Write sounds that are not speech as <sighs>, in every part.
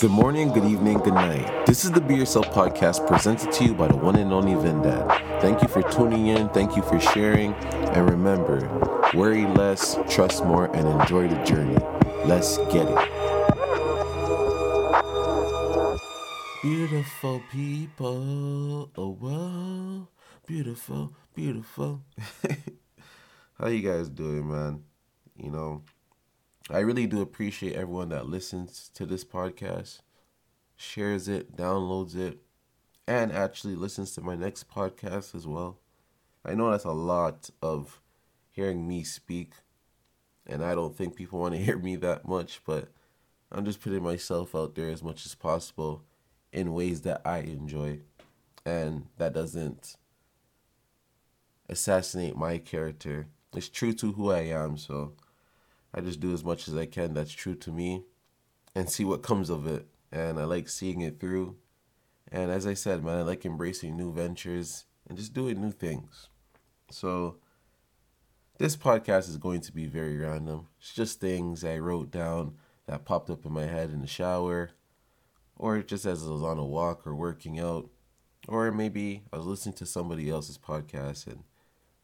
Good morning, good evening, good night. This is the Be Yourself podcast presented to you by the one and only Vindad. Thank you for tuning in, thank you for sharing, and remember worry less, trust more, and enjoy the journey. Let's get it. Beautiful people, oh wow, beautiful, beautiful. <laughs> How you guys doing, man? You know, I really do appreciate everyone that listens to this podcast, shares it, downloads it, and actually listens to my next podcast as well. I know that's a lot of hearing me speak, and I don't think people want to <laughs> hear me that much, but I'm just putting myself out there as much as possible in ways that I enjoy, and that doesn't assassinate my character. It's true to who I am, so I just do as much as I can that's true to me and see what comes of it. And I like seeing it through. And as I said, man, I like embracing new ventures and just doing new things. So this podcast is going to be very random. It's just things I wrote down that popped up in my head in the shower, or just as I was on a walk or working out, or maybe I was listening to somebody else's podcast and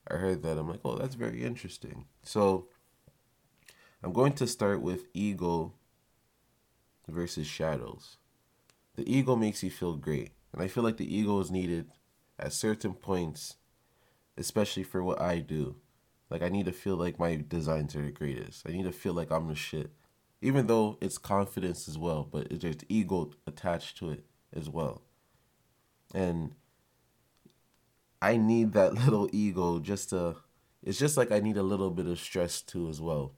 I heard that. I'm like, oh, that's very interesting. So I'm going to start with ego versus shadows. The ego makes you feel great. And I feel like the ego is needed at certain points, especially for what I do. Like, I need to feel like my designs are the greatest. I need to feel like I'm the shit. Even though it's confidence as well, but there's ego attached to it as well. And I need that <laughs> little ego just to, it's just like I need a little bit of stress too as well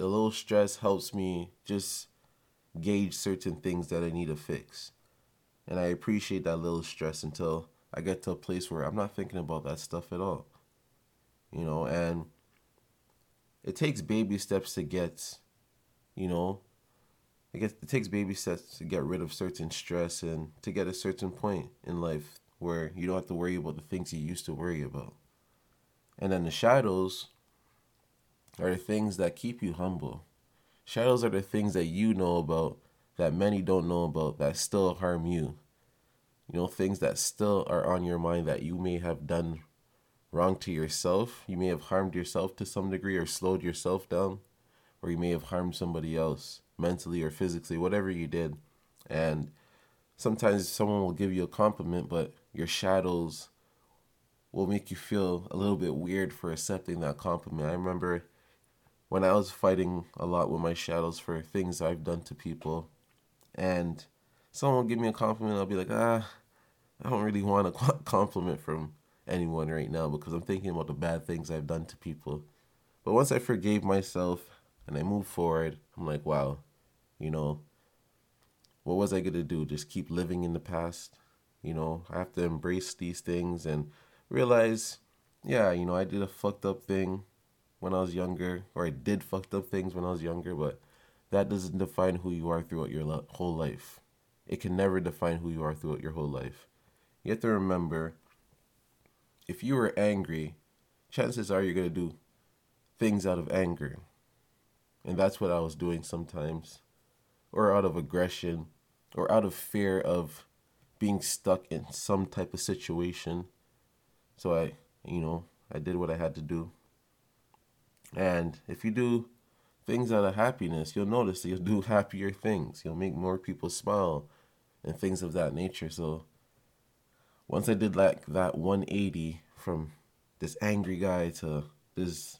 the little stress helps me just gauge certain things that I need to fix. And I appreciate that little stress until I get to a place where I'm not thinking about that stuff at all. You know, and it takes baby steps to get, you know, it, gets, it takes baby steps to get rid of certain stress and to get a certain point in life where you don't have to worry about the things you used to worry about. And then the shadows, are the things that keep you humble. Shadows are the things that you know about that many don't know about that still harm you. You know, things that still are on your mind that you may have done wrong to yourself. You may have harmed yourself to some degree or slowed yourself down, or you may have harmed somebody else mentally or physically, whatever you did. And sometimes someone will give you a compliment, but your shadows will make you feel a little bit weird for accepting that compliment. I remember when I was fighting a lot with my shadows for things I've done to people, and someone will give me a compliment, I'll be like, ah, I don't really want a <laughs> compliment from anyone right now because I'm thinking about the bad things I've done to people. But once I forgave myself and I moved forward, I'm like, wow, you know, what was I going to do? Just keep living in the past? You know, I have to embrace these things and realize, yeah, you know, I did a fucked up thing when I was younger, or I did fucked up things when I was younger, but that doesn't define who you are throughout your lo- whole life. It can never define who you are throughout your whole life. You have to remember if you were angry, chances are you're going to do things out of anger. And that's what I was doing sometimes, or out of aggression, or out of fear of being stuck in some type of situation. So I, you know, I did what I had to do. And if you do things out of happiness, you'll notice that you'll do <laughs> happier things. You'll make more people smile and things of that nature. So once I did like that 180 from this angry guy to this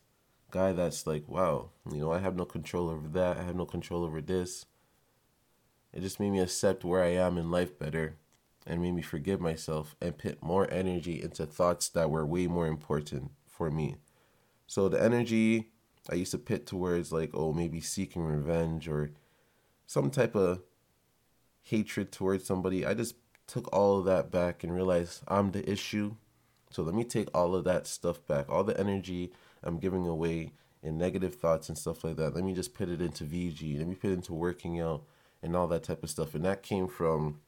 guy that's like, wow, you know, I have no control over that. I have no control over this. It just made me accept where I am in life better and made me forgive myself and put more energy into thoughts that were way more important for me. So the energy I used to pit towards like, oh, maybe seeking revenge or some type of hatred towards somebody, I just took all of that back and realized I'm the issue. So let me take all of that stuff back. All the energy I'm giving away in negative thoughts and stuff like that. Let me just put it into VG. Let me put it into working out and all that type of stuff. And that came from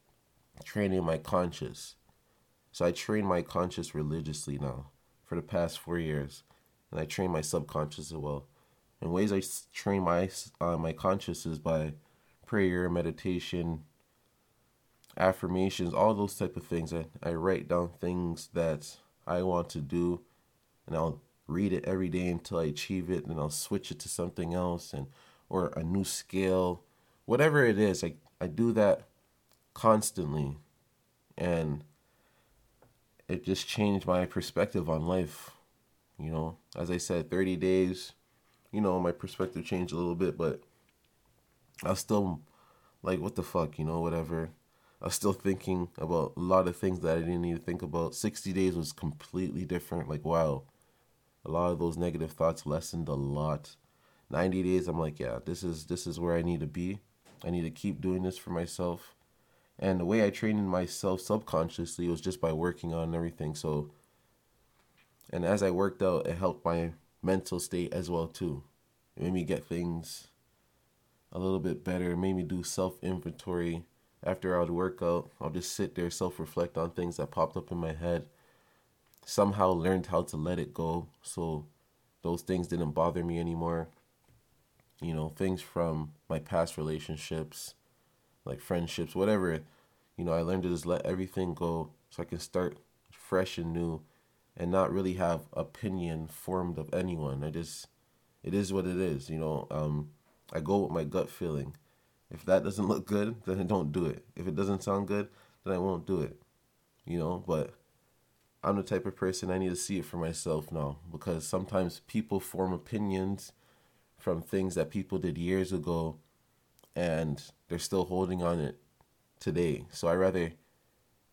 training my conscious. So I train my conscious religiously now for the past four years and I train my subconscious as well. And ways I train my uh, my conscious is by prayer, meditation, affirmations, all those type of things. I, I write down things that I want to do and I'll read it every day until I achieve it and I'll switch it to something else and or a new skill. Whatever it is, I, I do that constantly and it just changed my perspective on life. You know, as I said, 30 days, you know, my perspective changed a little bit, but I was still like, what the fuck, you know, whatever. I was still thinking about a lot of things that I didn't need to think about. 60 days was completely different. Like, wow, a lot of those negative thoughts lessened a lot. 90 days, I'm like, yeah, this is this is where I need to be. I need to keep doing this for myself. And the way I trained myself subconsciously was just by working on everything. So, and as I worked out, it helped my mental state as well too. It made me get things a little bit better. It made me do self inventory. After I would work out, I'll just sit there, self reflect on things that popped up in my head. Somehow learned how to let it go. So those things didn't bother me anymore. You know, things from my past relationships, like friendships, whatever. You know, I learned to just let everything go so I can start fresh and new and not really have opinion formed of anyone. I just it is what it is, you know. Um I go with my gut feeling. If that doesn't <laughs> look good, then I don't do it. If it doesn't sound good, then I won't do it. You know, but I'm the type of person I need to see it for myself now because sometimes people form opinions from things that people did years ago and they're still holding on it today. So I rather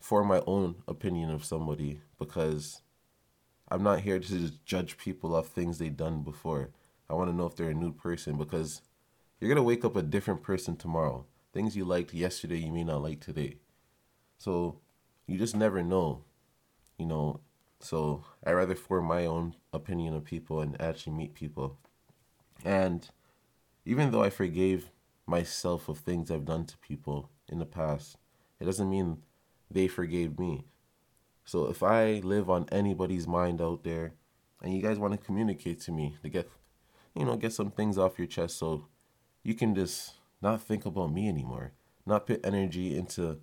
form my own opinion of somebody because I'm not here to just judge people off things they've done before. I want to know if they're a new person because you're going to wake up a different person tomorrow. Things you liked yesterday, you may not like today. So you just never know, you know. So I rather form my own opinion of people and actually meet people. And even though I forgave myself of things I've done to people in the past, it doesn't mean they forgave me. So if I live on anybody's mind out there and you guys want to communicate to me to get you know, get some things off your chest so you can just not think about me anymore. Not put energy into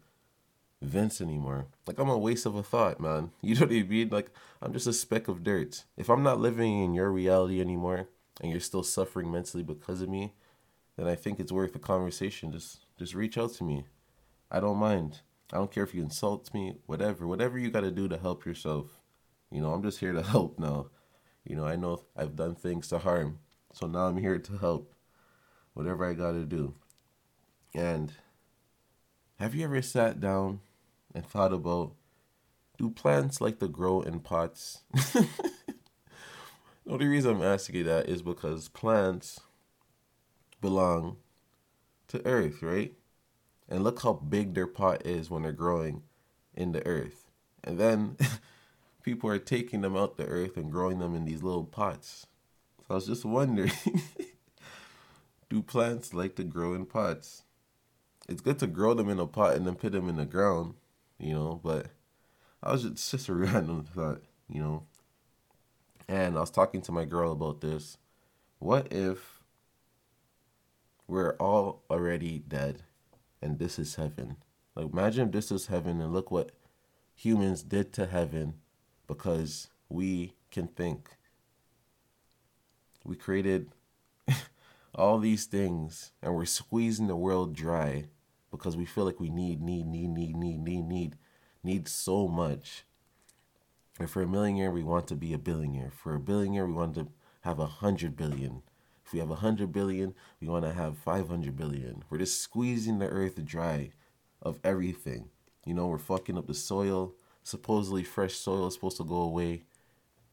Vince anymore. Like I'm a waste of a thought, man. <laughs> You know what I mean? Like I'm just a speck of dirt. If I'm not living in your reality anymore and you're still suffering mentally because of me, then I think it's worth a conversation. Just just reach out to me. I don't mind. I don't care if you insult me, whatever. Whatever you got to do to help yourself. You know, I'm just here to help now. You know, I know I've done things to harm. So now I'm here to help. Whatever I got to do. And have you ever sat down and thought about do plants like to grow in pots? <laughs> the only reason I'm asking you that is because plants belong to earth, right? And look how big their pot is when they're growing in the earth. And then <laughs> people are taking them out the earth and growing them in these little pots. So I was just wondering <laughs> do plants like to grow in pots? It's good to grow them in a pot and then put them in the ground, you know, but I was just, <laughs> just a random thought, you know. And I was talking to my girl about this. What if we're all already dead and this is heaven. Like imagine if this is heaven and look what humans did to heaven because we can think. We created <laughs> all these things and we're squeezing the world dry because we feel like we need, need, need, need, need, need, need, need so much. And for a millionaire, we want to be a billionaire. For a billionaire, we want to have a hundred billion. If we have 100 billion, we want to have 500 billion. We're just squeezing the earth dry of everything. You know, we're fucking up the soil. Supposedly, fresh soil is supposed to go away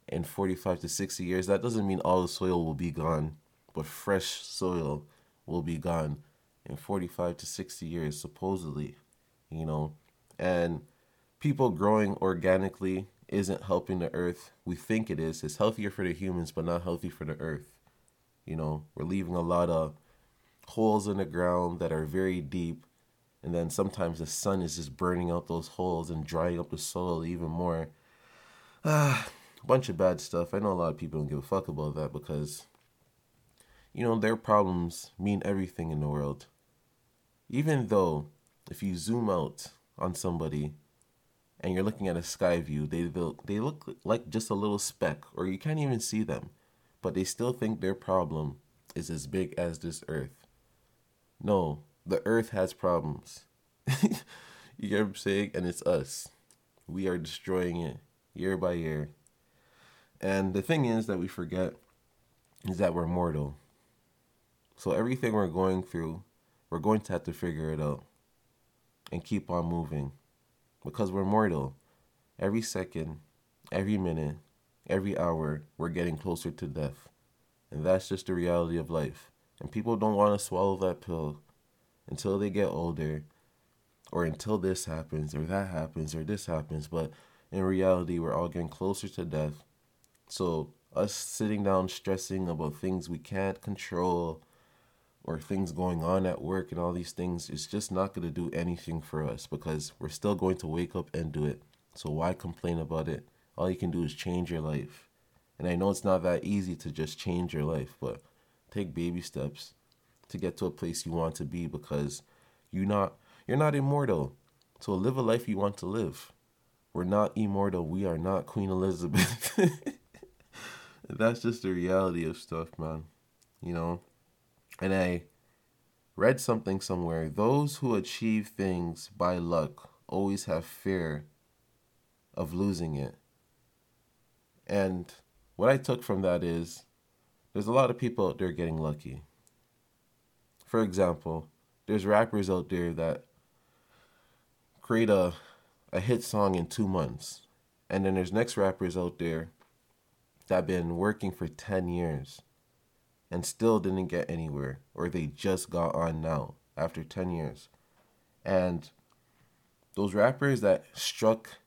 in 45 to 60 years. That doesn't mean all the soil will be gone, but fresh soil will be gone in 45 to 60 years, supposedly. You know, and people growing organically isn't helping the earth. We think it is. It's healthier for the humans, but not healthy for the earth. You know, we're leaving a lot of holes in the ground that are very deep. And then sometimes the sun is just burning out those holes and drying up the soil even more. Ah, <sighs> a bunch of bad stuff. I know a lot of people don't give a fuck about that because, you know, their problems mean everything in the world. even though if you zoom out on somebody and you're looking at a sky view, they they look like just a little speck, or you can't even see them, but they still think their problem is as big as this earth. No, the earth has problems. <laughs> you get what I'm saying? And it's us. We are destroying it year by year. And the thing is that we forget is that we're mortal. So everything we're going through, we're going to have to figure it out and keep on moving because we're mortal. Every second, every minute, every hour, we're getting closer to death. And that's just the reality of life. And people don't want to swallow that pill until they get older or until this happens or that happens or this happens. But in reality, we're all getting closer to death. So, us sitting down stressing about things we can't control or things going on at work and all these things is just not going to do anything for us because we're still going to wake up and do it. So, why complain about it? All you can do is change your life. And I know it's not that easy to just change your life, but take baby steps to get to a place you want to be because you're not you're not immortal. So live a life you want to live. We're not immortal. We are not Queen Elizabeth. <laughs> That's just the reality of stuff, man. You know? And I read something somewhere. Those who achieve things by luck always have fear of losing it. And what I took from that is there's a lot of people out there getting lucky. For example, there's rappers out there that create a a hit song in two months. And then there's next rappers out there that have been working for 10 years and still didn't get anywhere, or they just got on now after 10 years. And those rappers that struck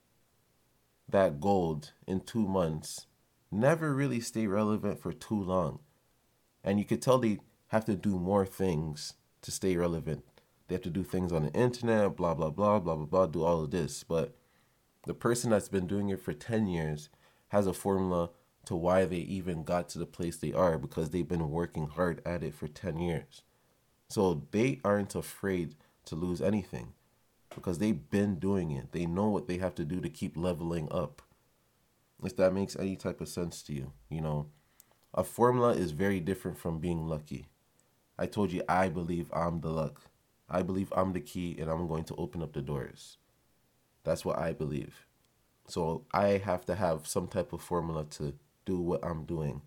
that gold in two months never really stay relevant for too long. And you could tell they have to do more things to stay relevant. They have to do things on the internet, blah, blah, blah, blah, blah, blah, do all of this. But the person that's been doing it for 10 years has a formula to why they even got to the place they are because they've been working hard at it for 10 years. So they aren't afraid to lose anything because they've been doing it. They know what they have to do to keep leveling up. If that makes any type of sense to you, you know, a formula is very different from being lucky. I told you I believe I'm the luck. I believe I'm the key and I'm going to open up the doors. That's what I believe. So I have to have some type of formula to do what I'm doing.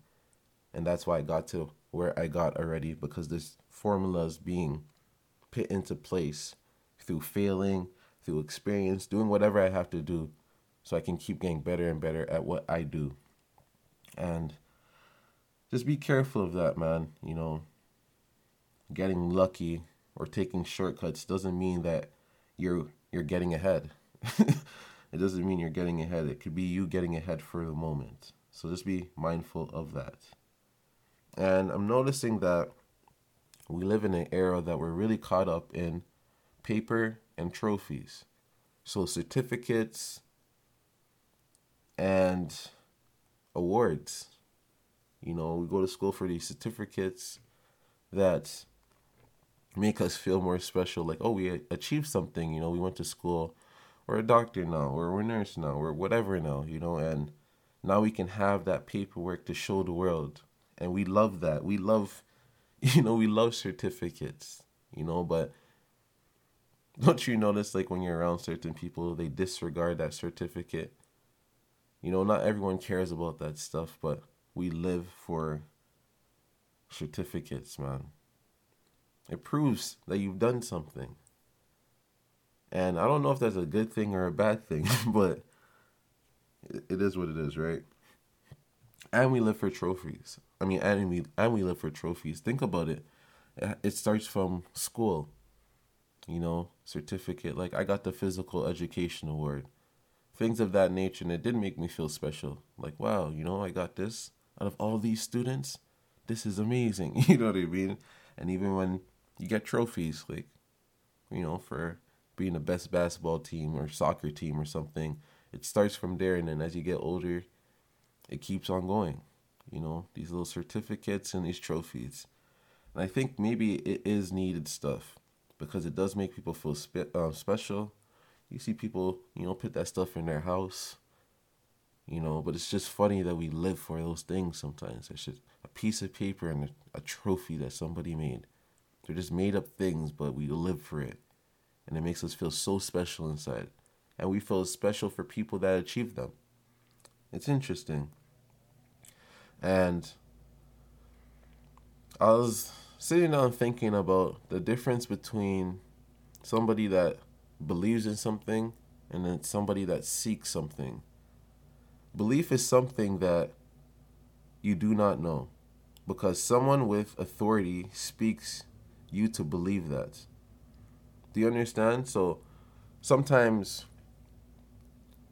And that's why I got to where I got already because this formula is being put into place through failing, through experience, doing whatever I have to do so I can keep getting better and better at what I do. And just be careful of that, man. You know, getting lucky or taking shortcuts doesn't mean that you're you're getting ahead. <laughs> it doesn't mean you're getting ahead. It could be you getting ahead for the moment. So just be mindful of that. And I'm noticing that we live in an era that we're really caught up in paper and trophies. So certificates and awards. You know, we go to school for these certificates that make us feel more special. Like, oh, we achieved something. You know, we went to school. We're a doctor now. We're a nurse now. We're whatever now. You know, and now we can have that paperwork to show the world, and we love that. We love, <laughs> you know, we love certificates. You know, but <laughs> don't you notice like when you're around certain people, they disregard that certificate. You know, not everyone cares about that stuff, but we live for certificates, man. It proves that you've done something. And I don't know if that's a good thing or a bad thing, <laughs> but it is what it is, right? And we live for trophies. I mean, and we and we live for trophies. Think about it. It starts from school. You know, certificate. Like I got the physical education award, things of that nature, and it did make me feel special. Like wow, you know, I got this out of all these students. This is amazing. <laughs> You know what I mean? And even when you get trophies like you know for being the best basketball team or soccer team or something it starts from there and then as you get older it keeps on going you know these little certificates and these trophies and i think maybe it is needed stuff because it does make people feel spe- uh, special. You see people, you know, put that stuff in their house, you know, but it's just funny that we live for those things sometimes. It's just a piece of paper and a, a trophy that somebody made. They're just made up things, but we live for it. And it makes us feel so special inside. And we feel special for people that achieve them. It's interesting. And I was sitting down thinking about the difference between somebody that believes in something and then somebody that seeks something. Belief is something that you do not know because someone with authority speaks you to believe that. Do you understand? So sometimes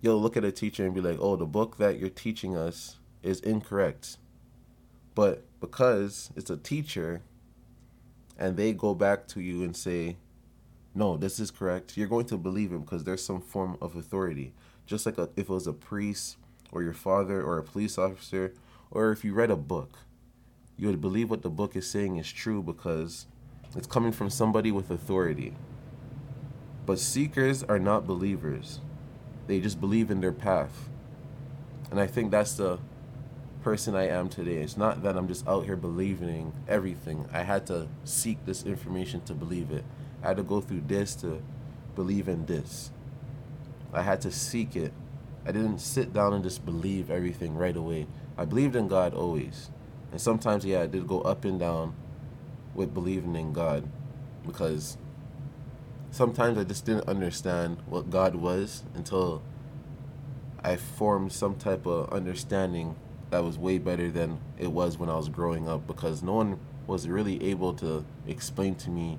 you'll look at a teacher and be like, oh, the book that you're teaching us is incorrect. But because it's a teacher and they go back to you and say, no, this is correct, you're going to believe him because there's some form of authority. Just like a, if it was a priest or your father or a police officer, or if you read a book, you would believe what the book is saying is true because it's coming from somebody with authority. But seekers are not believers. They just believe in their path. And I think that's the person I am today. It's not that I'm just out here believing everything. I had to seek this information to believe it. I had to go through this to believe in this. I had to seek it. I didn't sit down and just believe everything right away. I believed in God always. And sometimes, yeah, I did go up and down with believing in God because sometimes I just didn't understand what God was until I formed some type of understanding that was way better than it was when I was growing up because no one was really able to explain to me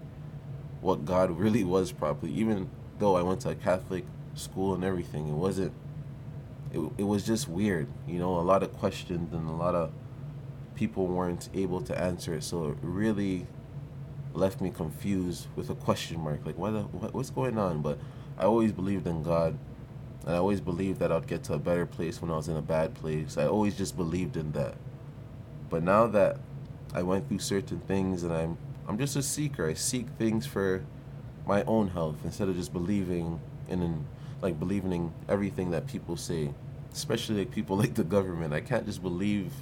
what God <laughs> really was properly. Even though I went to a Catholic school and everything, it wasn't. It, it was just weird, you know. A lot of questions and a lot of people weren't able to answer it, so it really left me confused with a question mark, like what, what what's going on? But I always believed in God and I always believed that I'd get to a better place when I was in a bad place. I always just believed in that. But now that I went through certain things and I'm I'm just a seeker. I seek things for my own health instead of just believing in, like believing in everything that people say, especially like people <laughs> like the government. I can't just believe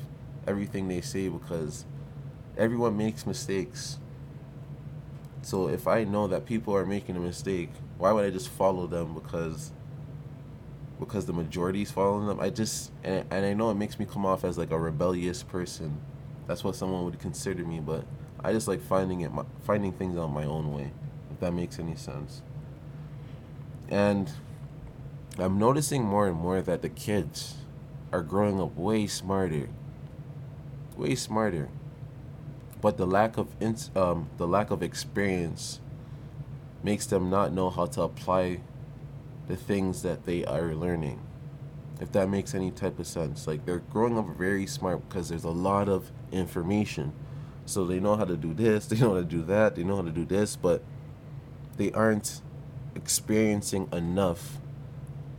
everything they say because everyone makes mistakes. So if I know that people are making a mistake, why would I just follow them because because the majority is following them. I just and, and I know it makes me come off as like a rebellious person. That's what someone would consider me, but I just like finding it, my, finding things on my own way, if that makes any sense. And I'm noticing more and more that the kids are growing up way smarter, way smarter. But the lack of um, the lack of experience makes them not know how to apply the things that they are learning. If that makes any type of sense. Like they're growing up very smart because there's a lot of information. So they know how to do this, <laughs> they know how to do that, they know how to do this, but they aren't experiencing enough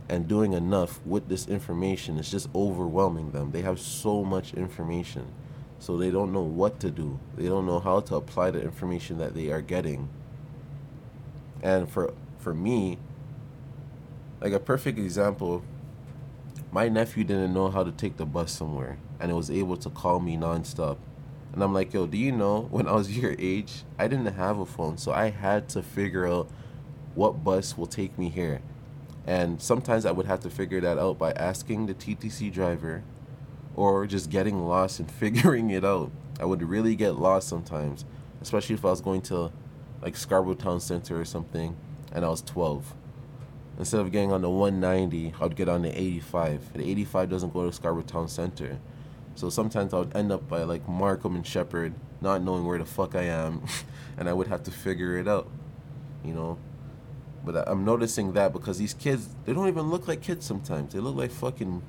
and doing enough with this information. It's just overwhelming them. They have so much information. So they don't know what to do. They don't know how to apply the information that they are getting. And for for me, like a perfect example, my nephew didn't know how to take the bus somewhere and it was able to call me nonstop. And I'm like, yo, do you know <laughs> when I was your age, I didn't have a phone, so I had to figure out what bus will take me here. And sometimes I would have to figure that out by asking the TTC driver or just getting lost and <laughs> figuring it out. I would really get lost sometimes, especially if I was going to like Scarborough Town Center or something and I was 12 instead of getting on the 190, I'd get on the 85. The 85 doesn't go to Scarborough Town Center. So sometimes I would end up by like Markham and Sheppard, not knowing where the fuck I am, <laughs> and I would have to figure it out, you know. But I'm noticing that because these kids, they don't even look like kids sometimes. They look like fucking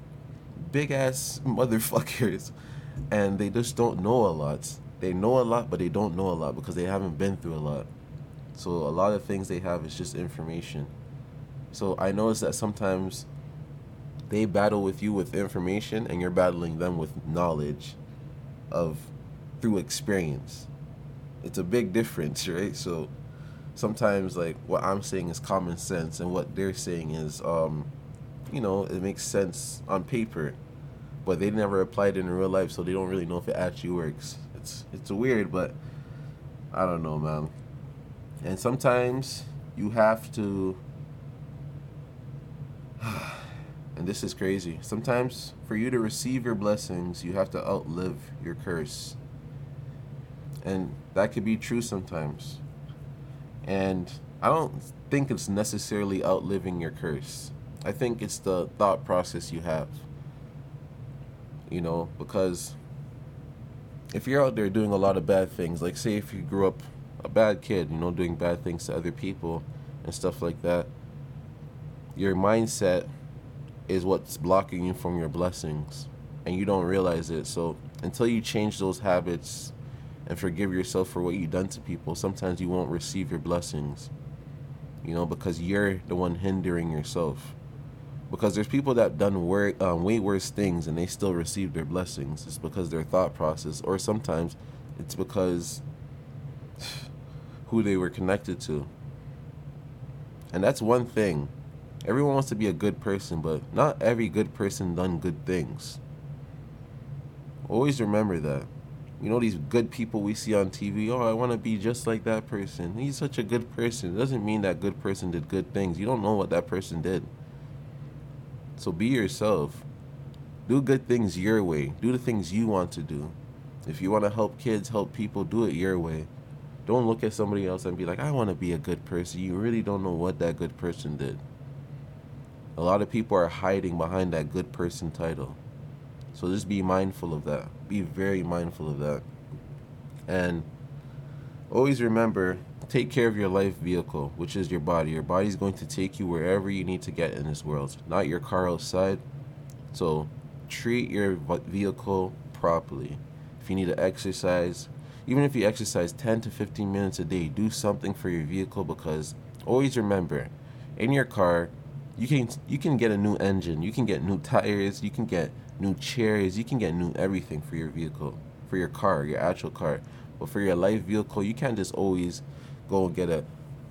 big ass <laughs> motherfuckers, and they just don't know a lot. They know a lot, but they don't know a lot because they haven't been through a lot. So a lot of things they have is just information. So I notice that sometimes they battle with you with information and you're battling them with knowledge of through experience. It's a big difference, right? So sometimes like what I'm saying is common sense and what they're saying is um you know, it makes sense on paper, but they never applied it in real life, so they don't really know if it actually works. It's it's weird, but I don't know, man. And sometimes you have to <sighs> and this is crazy. Sometimes for you to receive your blessings, you have to outlive your curse. And that could be true sometimes. And I don't think it's necessarily outliving your curse. I think it's the thought process you have. You know, because if you're out there doing a lot of bad things, like say if you grew up a bad kid, you know, doing bad things to other people and stuff like that, your mindset is what's blocking you from your blessings and you don't realize it. So until you change those habits and forgive yourself for what you've done to people, sometimes you won't receive your blessings. You know, because you're the one hindering yourself. Because there's people that done wor- um, way worse things and they still receive their blessings. It's because their thought process, or sometimes it's because who they were connected to. And that's one thing. Everyone wants to be a good person, but not every good person done good things. Always remember that. You know these good people we see on TV. Oh, I want to be just like that person. He's such a good person. It doesn't mean that good person did good things. You don't know what that person did. So be yourself. Do good things your way. Do the things you want to do. If you want to help kids, help people, do it your way. Don't look at somebody else and be like, I want to be a good person. You really don't know what that good person did. A lot of people are hiding behind that good person title. So just be mindful of that. Be very mindful of that. And always remember take care of your life vehicle, which is your body. Your body's going to take you wherever you need to get in this world, not your car outside. So treat your vehicle properly. If you need to exercise, even if you exercise 10 to 15 minutes a day, do something for your vehicle because always remember in your car, you can you can get a new engine, you can get new tires, you can get new chairs, you can get new everything for your vehicle, for your car, your actual car. But for your life vehicle, you can't just always go and get a,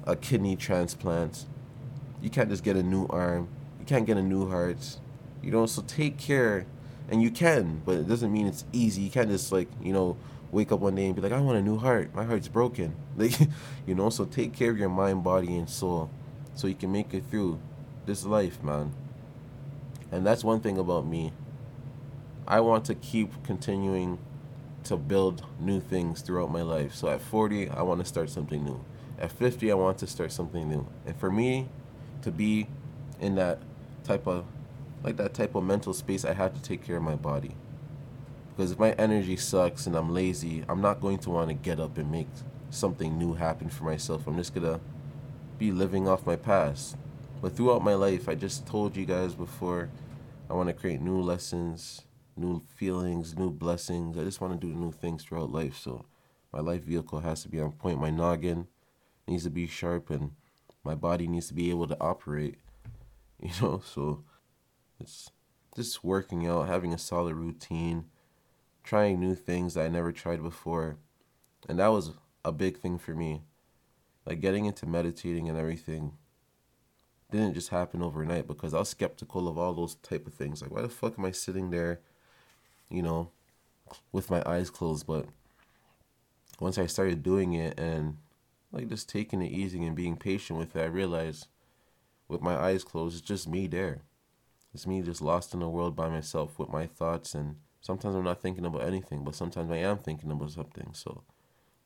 a kidney transplant. You can't just get a new arm. You can't get a new heart. You know, so take care. And you can, but it doesn't mean it's easy. You can't just like, you know, wake up one day and be like, I want a new heart. My heart's broken. <laughs> Like, you know, so take care of your mind, body, and soul so you can make it through this life, man. And that's one thing about me. I want to keep continuing to build new things throughout my life. So at 40, I want to start something new. At 50, I want to start something new. And for me to be in that type of like that type of mental space, I have to take care of my body. Because if my energy sucks and I'm lazy, I'm not going to want to get up and make something new happen for myself. I'm just going to be living off my past. But throughout my life, I just told you guys before, I want to create new lessons, new feelings, new blessings. I just want to do new things throughout life. So my life vehicle has to be on point. My noggin needs to be sharp, and my body needs to be able to operate. <laughs> You know, so it's just working out, having a solid routine, trying new things that I never tried before. And that was a big thing for me. Like getting into meditating and everything didn't just happen overnight because I was skeptical of all those type of things. Like, why the fuck am I sitting there, you know, with my eyes closed? But once I started doing it and like just taking it easy and being patient with it, I realized with my eyes closed, it's just me there. It's me just lost in the world by myself with my thoughts. And sometimes I'm not thinking about anything, but sometimes I am thinking about something. So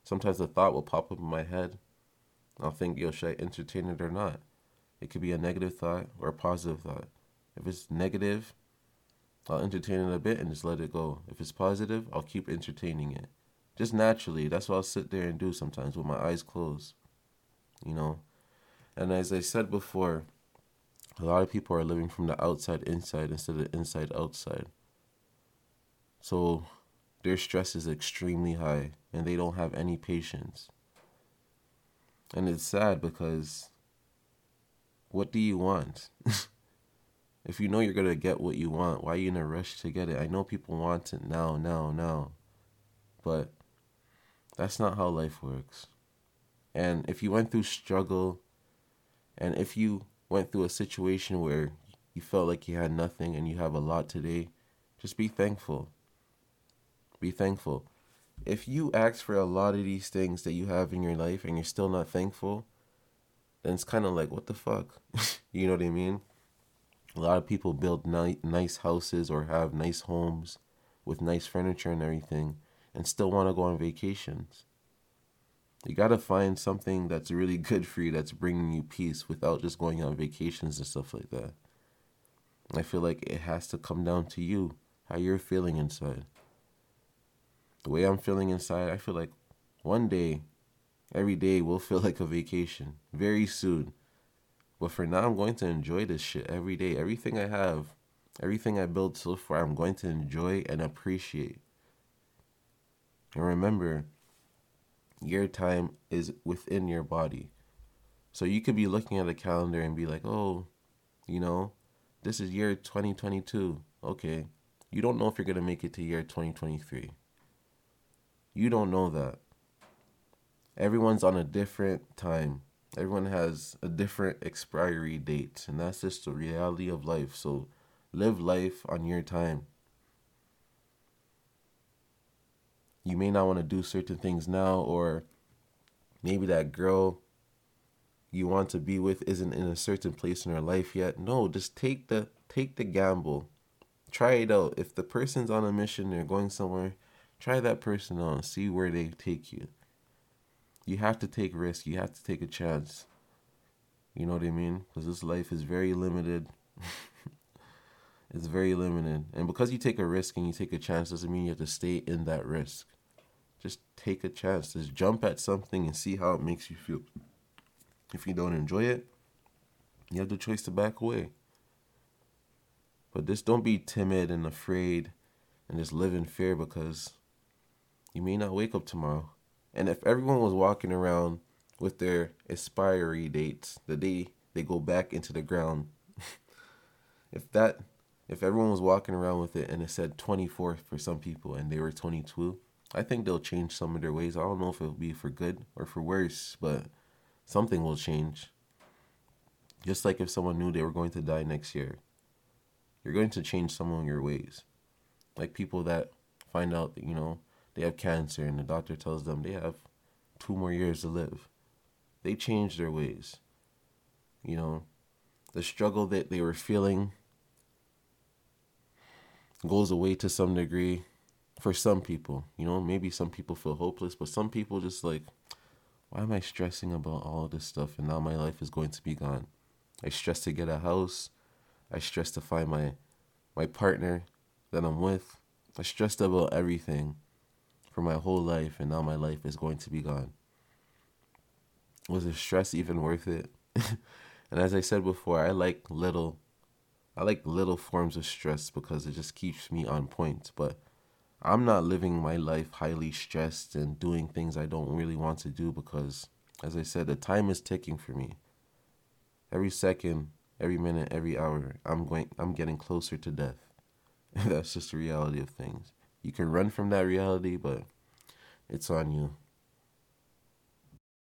sometimes the thought will pop up in my head. I'll think, yo, should I entertain it or not? It could be a negative thought or a positive thought. If it's negative, I'll entertain it a bit and just let it go. If it's positive, I'll keep entertaining it. Just naturally. That's what I'll sit there and do sometimes with my eyes closed. You know? And as I said before, a lot of people are living from the outside inside instead of inside outside. So their stress is extremely high and they don't have any patience. And it's sad because what do you want? <laughs> if you know you're going to get what you want, why are you in a rush to get it? I know people want it now, now, now. But that's not how life works. And if you went through struggle, and if you went through a situation where you felt like you had nothing and you have a lot today, just be thankful. Be thankful. If you ask for a lot of these things that you have in your life and you're still not thankful, then it's kind of like, what the fuck? <laughs> you know what I mean? A lot of people build ni- nice houses or have nice homes with nice furniture and everything and still want to go on vacations. You got to find something that's really good for you that's bringing you peace without just going on vacations and stuff like that. I feel like it has to come down to you, how you're feeling inside. The way I'm feeling inside, I feel like one day, every day will feel like a vacation very soon. But for now, I'm going to enjoy this shit every day. Everything I have, everything I built so far, I'm going to enjoy and appreciate. And remember, your time is within your body. So you could be looking at a calendar and be like, oh, you know, this is year 2022. Okay. You don't know if you're going to make it to year 2023. You don't know that. Everyone's on a different time. Everyone has a different expiry date, and that's just the reality of life. So live life on your time. You may not want to do certain things now, or maybe that girl you want to be with isn't in a certain place in her life yet. No, just take the take the gamble. Try it out. If the person's on a mission, they're going somewhere, try that person on. See where they take you. You have to take risk. You have to take a chance. You know what I mean? Because this life is very limited. <laughs> it's very limited. And because you take a risk and you take a chance doesn't mean you have to stay in that risk. Just take a chance. Just jump at something and see how it makes you feel. If you don't enjoy it, you have the choice to back away. But just don't be timid and afraid and just live in fear because you may not wake up tomorrow. And if everyone was walking around with their expiry dates, the day they go back into the ground, <laughs> if that if everyone was walking around with it and it said 24 for some people and they were 22, I think they'll change some of their ways. I don't know if it'll be for good or for worse, but something will change. Just like if someone knew they were going to die next year, you're going to change some of your ways. Like people that find out you know, they have cancer and the doctor tells them they have two more years to live. They change their ways. You know, the struggle that they were feeling goes away to some degree for some people. You know, maybe some people feel hopeless, but some people just like, why am I stressing about all this stuff and now my life is going to be gone? I stress to get a house. I stress to find my my partner that I'm with. I stressed about everything for my whole life and now my life is going to be gone. Was the stress even worth it? <laughs> and as I said before, I like little I like little forms of stress because it just keeps me on point, but I'm not living my life highly stressed and doing things I don't really want to do because, as I said, the time is ticking for me. Every second, every minute, every hour, I'm going, I'm getting closer to death. <laughs> That's just the reality of things. You can run from that reality, but it's on you.